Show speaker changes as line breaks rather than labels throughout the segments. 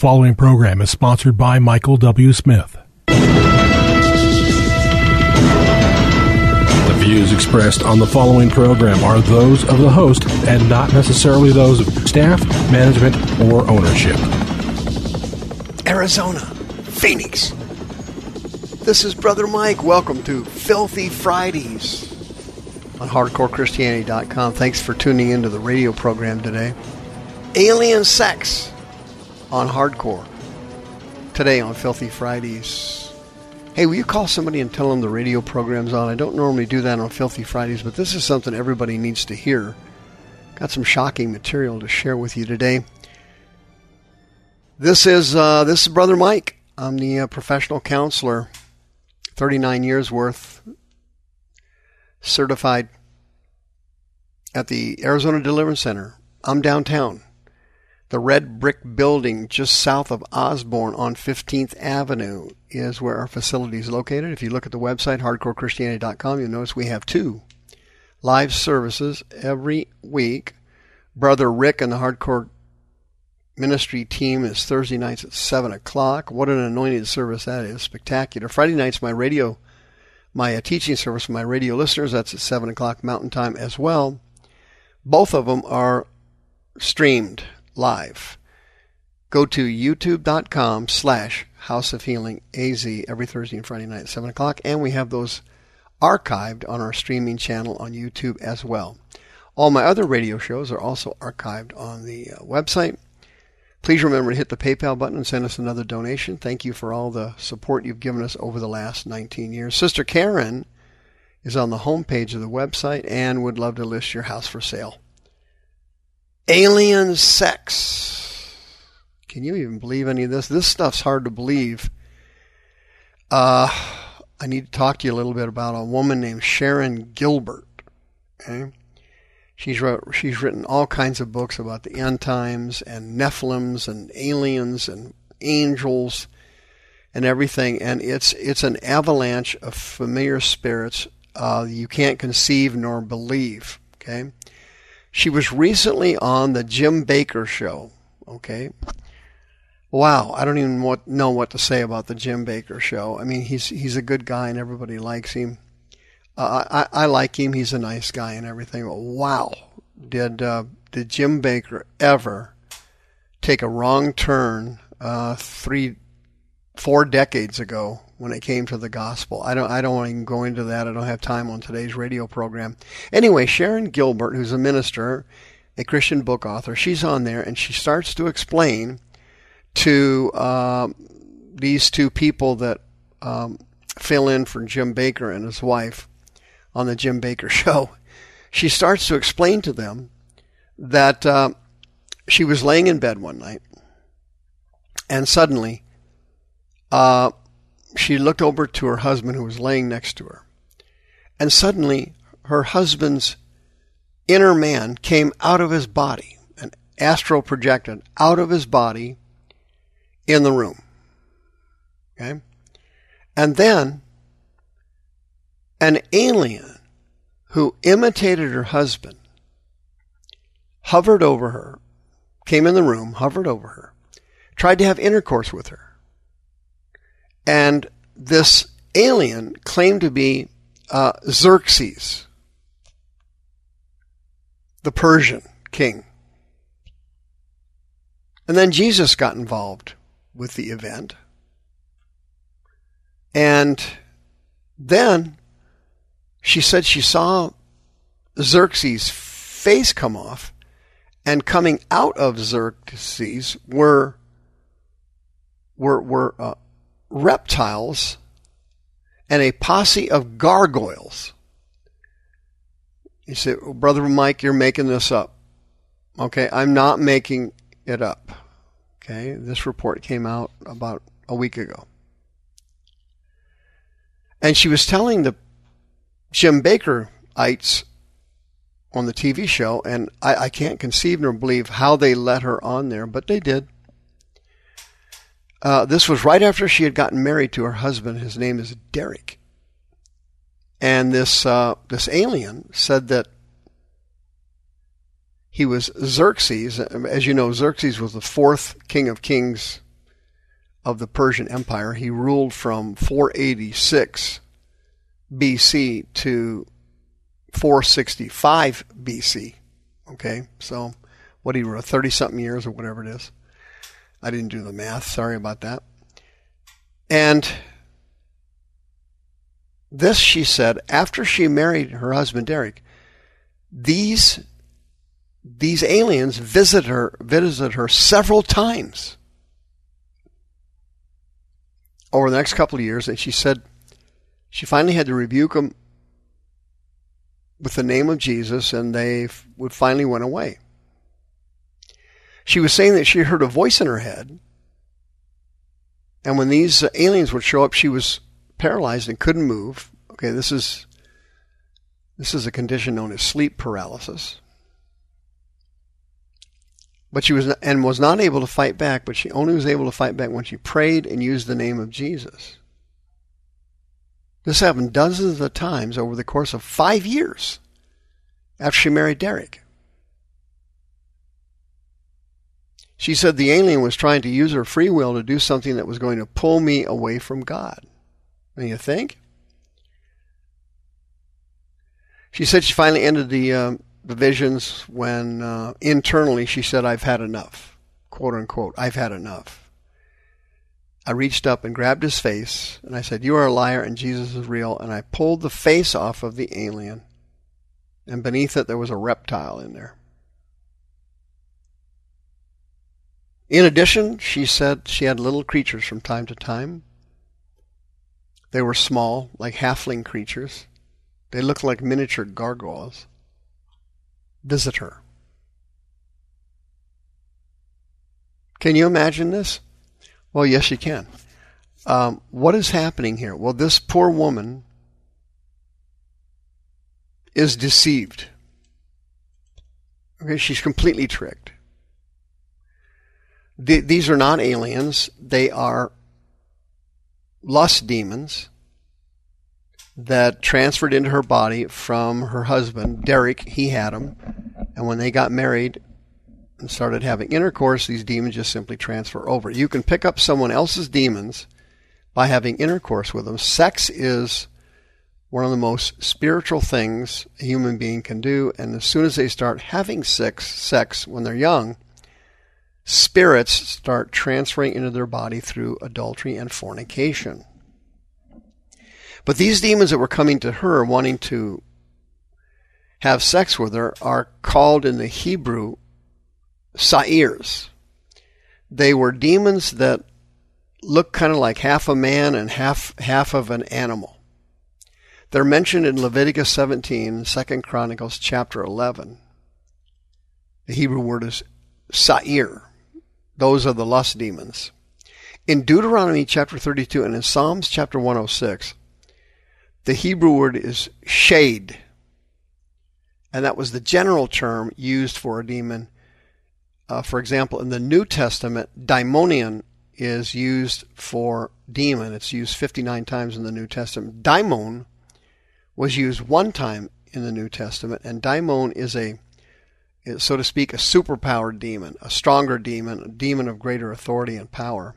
following program is sponsored by Michael W. Smith. The views expressed on the following program are those of the host and not necessarily those of staff, management, or ownership.
Arizona, Phoenix. This is Brother Mike. Welcome to Filthy Fridays on HardcoreChristianity.com. Thanks for tuning into the radio program today. Alien Sex on Hardcore. Today on Filthy Fridays. Hey, will you call somebody and tell them the radio program's on? I don't normally do that on Filthy Fridays, but this is something everybody needs to hear. Got some shocking material to share with you today. This is uh, this is Brother Mike. I'm the uh, professional counselor, 39 years worth, certified at the Arizona Deliverance Center. I'm downtown. The red brick building just south of Osborn on 15th Avenue is where our facility is located. If you look at the website, hardcorechristianity.com, you'll notice we have two live services every week. Brother Rick and the Hardcore Ministry team is Thursday nights at 7 o'clock. What an anointed service that is. Spectacular. Friday nights, my radio, my uh, teaching service for my radio listeners, that's at 7 o'clock Mountain Time as well. Both of them are streamed live. Go to youtube.com slash House of Healing AZ every Thursday and Friday night at 7 o'clock, and we have those archived on our streaming channel on YouTube as well. All my other radio shows are also archived on the uh, website. Please remember to hit the PayPal button and send us another donation. Thank you for all the support you've given us over the last 19 years. Sister Karen is on the homepage of the website and would love to list your house for sale. Alien sex. Can you even believe any of this? This stuff's hard to believe. Uh, I need to talk to you a little bit about a woman named Sharon Gilbert. Okay? She's wrote, she's written all kinds of books about the end times and Nephilims and aliens and angels and everything. And it's it's an avalanche of familiar spirits uh, you can't conceive nor believe. Okay, she was recently on the Jim Bakker show. Okay. Wow, I don't even what, know what to say about the Jim Bakker show. I mean, he's he's a good guy and everybody likes him. Uh, I, I like him. He's a nice guy and everything. But wow, did uh, did Jim Bakker ever take a wrong turn uh, three, four decades ago when it came to the gospel? I don't I don't want to even go into that. I don't have time on today's radio program. Anyway, Sharon Gilbert, who's a minister, a Christian book author, she's on there and she starts to explain to uh, these two people that um, fill in for Jim Bakker and his wife on the Jim Bakker show, she starts to explain to them that uh, she was laying in bed one night and suddenly uh, she looked over to her husband who was laying next to her. And suddenly her husband's inner man came out of his body, an astral projected out of his body in the room. Okay? And then an alien who imitated her husband hovered over her, came in the room, hovered over her, tried to have intercourse with her. And this alien claimed to be uh, Xerxes, the Persian king. And then Jesus got involved with the event. And then she said she saw Xerxes' face come off, and coming out of Xerxes were were were uh, reptiles and a posse of gargoyles. You say, well, Brother Mike, you're making this up. Okay, I'm not making it up. Okay, this report came out about a week ago. And she was telling the Jim Bakkerites on the TV show, and I, I can't conceive nor believe how they let her on there, but they did. Uh, this was right after she had gotten married to her husband. His name is Derek. And this uh, this alien said that he was Xerxes. As you know, Xerxes was the fourth king of kings of the Persian Empire. He ruled from 486 BC to 465 BC. Okay, so what he wrote, 30 something years or whatever it is. I didn't do the math. Sorry about that. And this, she said, after she married her husband Derek, these these aliens visit her visited her several times over the next couple of years, and she said she finally had to rebuke them with the name of Jesus, and they would finally went away. She was saying that she heard a voice in her head, and when these aliens would show up, she was paralyzed and couldn't move. Okay, this is this is a condition known as sleep paralysis. But she was and was not able to fight back, but she only was able to fight back when she prayed and used the name of Jesus. This happened dozens of times over the course of five years after she married Derek. She said the alien was trying to use her free will to do something that was going to pull me away from God. And you think? She said she finally ended the uh, the visions when uh, internally she said, I've had enough, quote unquote, I've had enough. I reached up and grabbed his face and I said, You are a liar and Jesus is real. And I pulled the face off of the alien. And beneath it, there was a reptile in there. In addition, she said she had little creatures from time to time. They were small, like halfling creatures. They looked like miniature gargoyles visit her. Can you imagine this? Well, yes, you can. Um, what is happening here? Well, this poor woman is deceived. Okay, she's completely tricked. These are not aliens, they are lust demons that transferred into her body from her husband, Derek. He had them. And when they got married and started having intercourse, these demons just simply transfer over. You can pick up someone else's demons by having intercourse with them. Sex is one of the most spiritual things a human being can do. And as soon as they start having sex, sex when they're young, spirits start transferring into their body through adultery and fornication. But these demons that were coming to her wanting to have sex with her are called in the Hebrew sa'irs. They were demons that looked kind of like half a man and half half of an animal. They're mentioned in Leviticus 17, 2 Chronicles chapter 11. The Hebrew word is sa'ir. Those are the lust demons. In Deuteronomy chapter 32 and in Psalms chapter 106, the Hebrew word is shade. And that was the general term used for a demon. Uh, for example, in the New Testament, daimonion is used for demon. It's used 59 times in the New Testament. Daimon was used one time in the New Testament, and daimon is a, so to speak, a superpowered demon, a stronger demon, a demon of greater authority and power.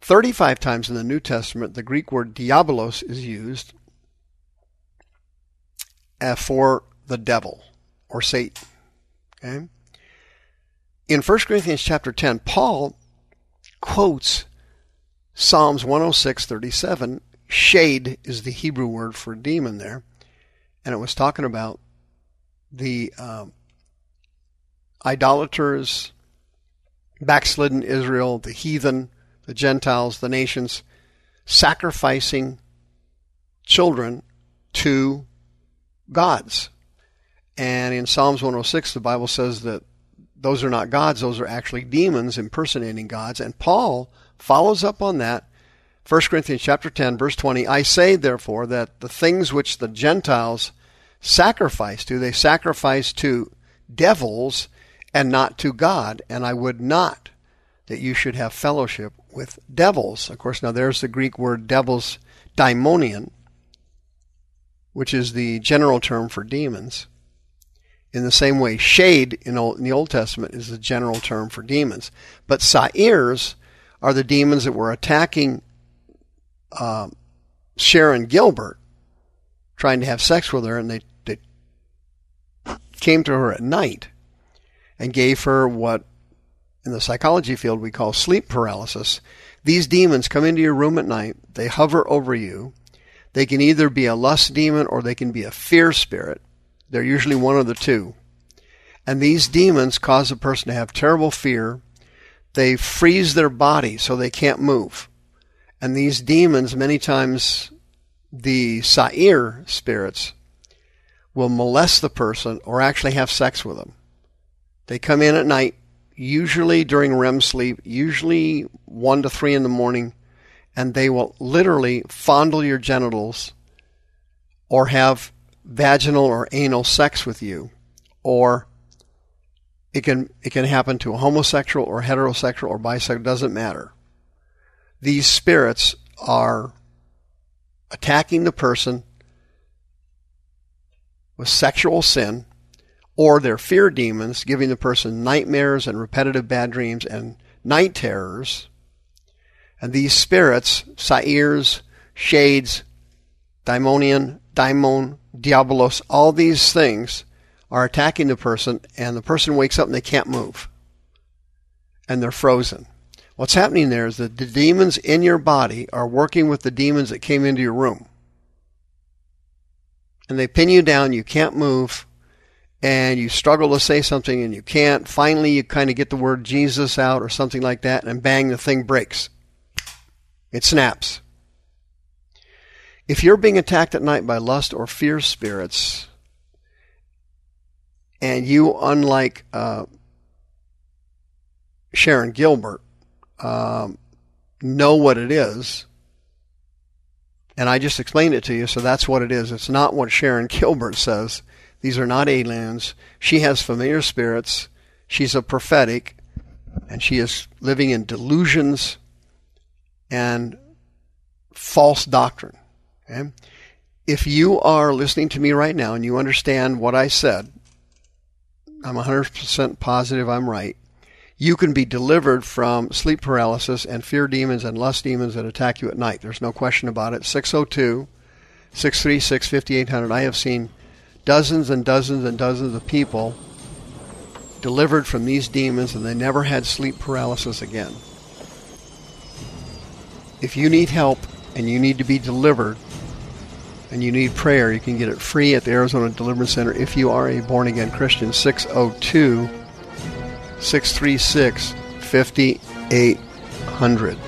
35 times in the New Testament, the Greek word diabolos is used uh, for the devil or Satan. Okay? In 1 Corinthians chapter 10, Paul quotes Psalms 106:37. Shade is the Hebrew word for demon there, and it was talking about the um, idolaters, backslidden Israel, the heathen, the Gentiles, the nations, sacrificing children to gods. And in Psalms 106, the Bible says that those are not gods, those are actually demons impersonating gods. And Paul follows up on that. 1 Corinthians chapter 10 verse 20, I say therefore that the things which the Gentiles sacrifice to, they sacrifice to devils and not to God, and I would not that you should have fellowship with devils. Of course, now there's the Greek word devils, daimonion, which is the general term for demons. In the same way, shade in, the Old Testament is the general term for demons. But sa'irs are the demons that were attacking uh, Sharon Gilbert, trying to have sex with her, and they, they came to her at night and gave her what in the psychology field we call sleep paralysis. These demons come into your room at night, they hover over you. They can either be a lust demon or they can be a fear spirit. They're usually one of the two. And these demons cause a person to have terrible fear. They freeze their body so they can't move. And these demons, many times, the Sa'ir spirits, will molest the person or actually have sex with them. They come in at night, usually during REM sleep, usually 1 to 3 in the morning, and they will literally fondle your genitals or have vaginal or anal sex with you. Or it can it can happen to a homosexual or heterosexual or bisexual doesn't matter. These spirits are attacking the person with sexual sin or their fear demons giving the person nightmares and repetitive bad dreams and night terrors. And these spirits sairs shades daimonion daimon diabolos all these things are attacking the person and the person wakes up and they can't move. And they're frozen. What's happening there is that the demons in your body are working with the demons that came into your room. And they pin you down, you can't move, and you struggle to say something and you can't. Finally, you kind of get the word Jesus out or something like that, and bang, the thing breaks. It snaps. If you're being attacked at night by lust or fear spirits, and you, unlike uh, Sharon Gilbert, um, know what it is. And I just explained it to you, so that's what it is. It's not what Sharon Gilbert says. These are not aliens. She has familiar spirits. She's a prophetic, and she is living in delusions and false doctrine. Okay? If you are listening to me right now and you understand what I said, I'm 100% positive I'm right you can be delivered from sleep paralysis and fear demons and lust demons that attack you at night. There's no question about it. 602 636 5800. I have seen dozens and dozens and dozens of people delivered from these demons and they never had sleep paralysis again. If you need help and you need to be delivered and you need prayer, you can get it free at the Arizona Deliverance Center if you are a born again Christian. 602 636 5800.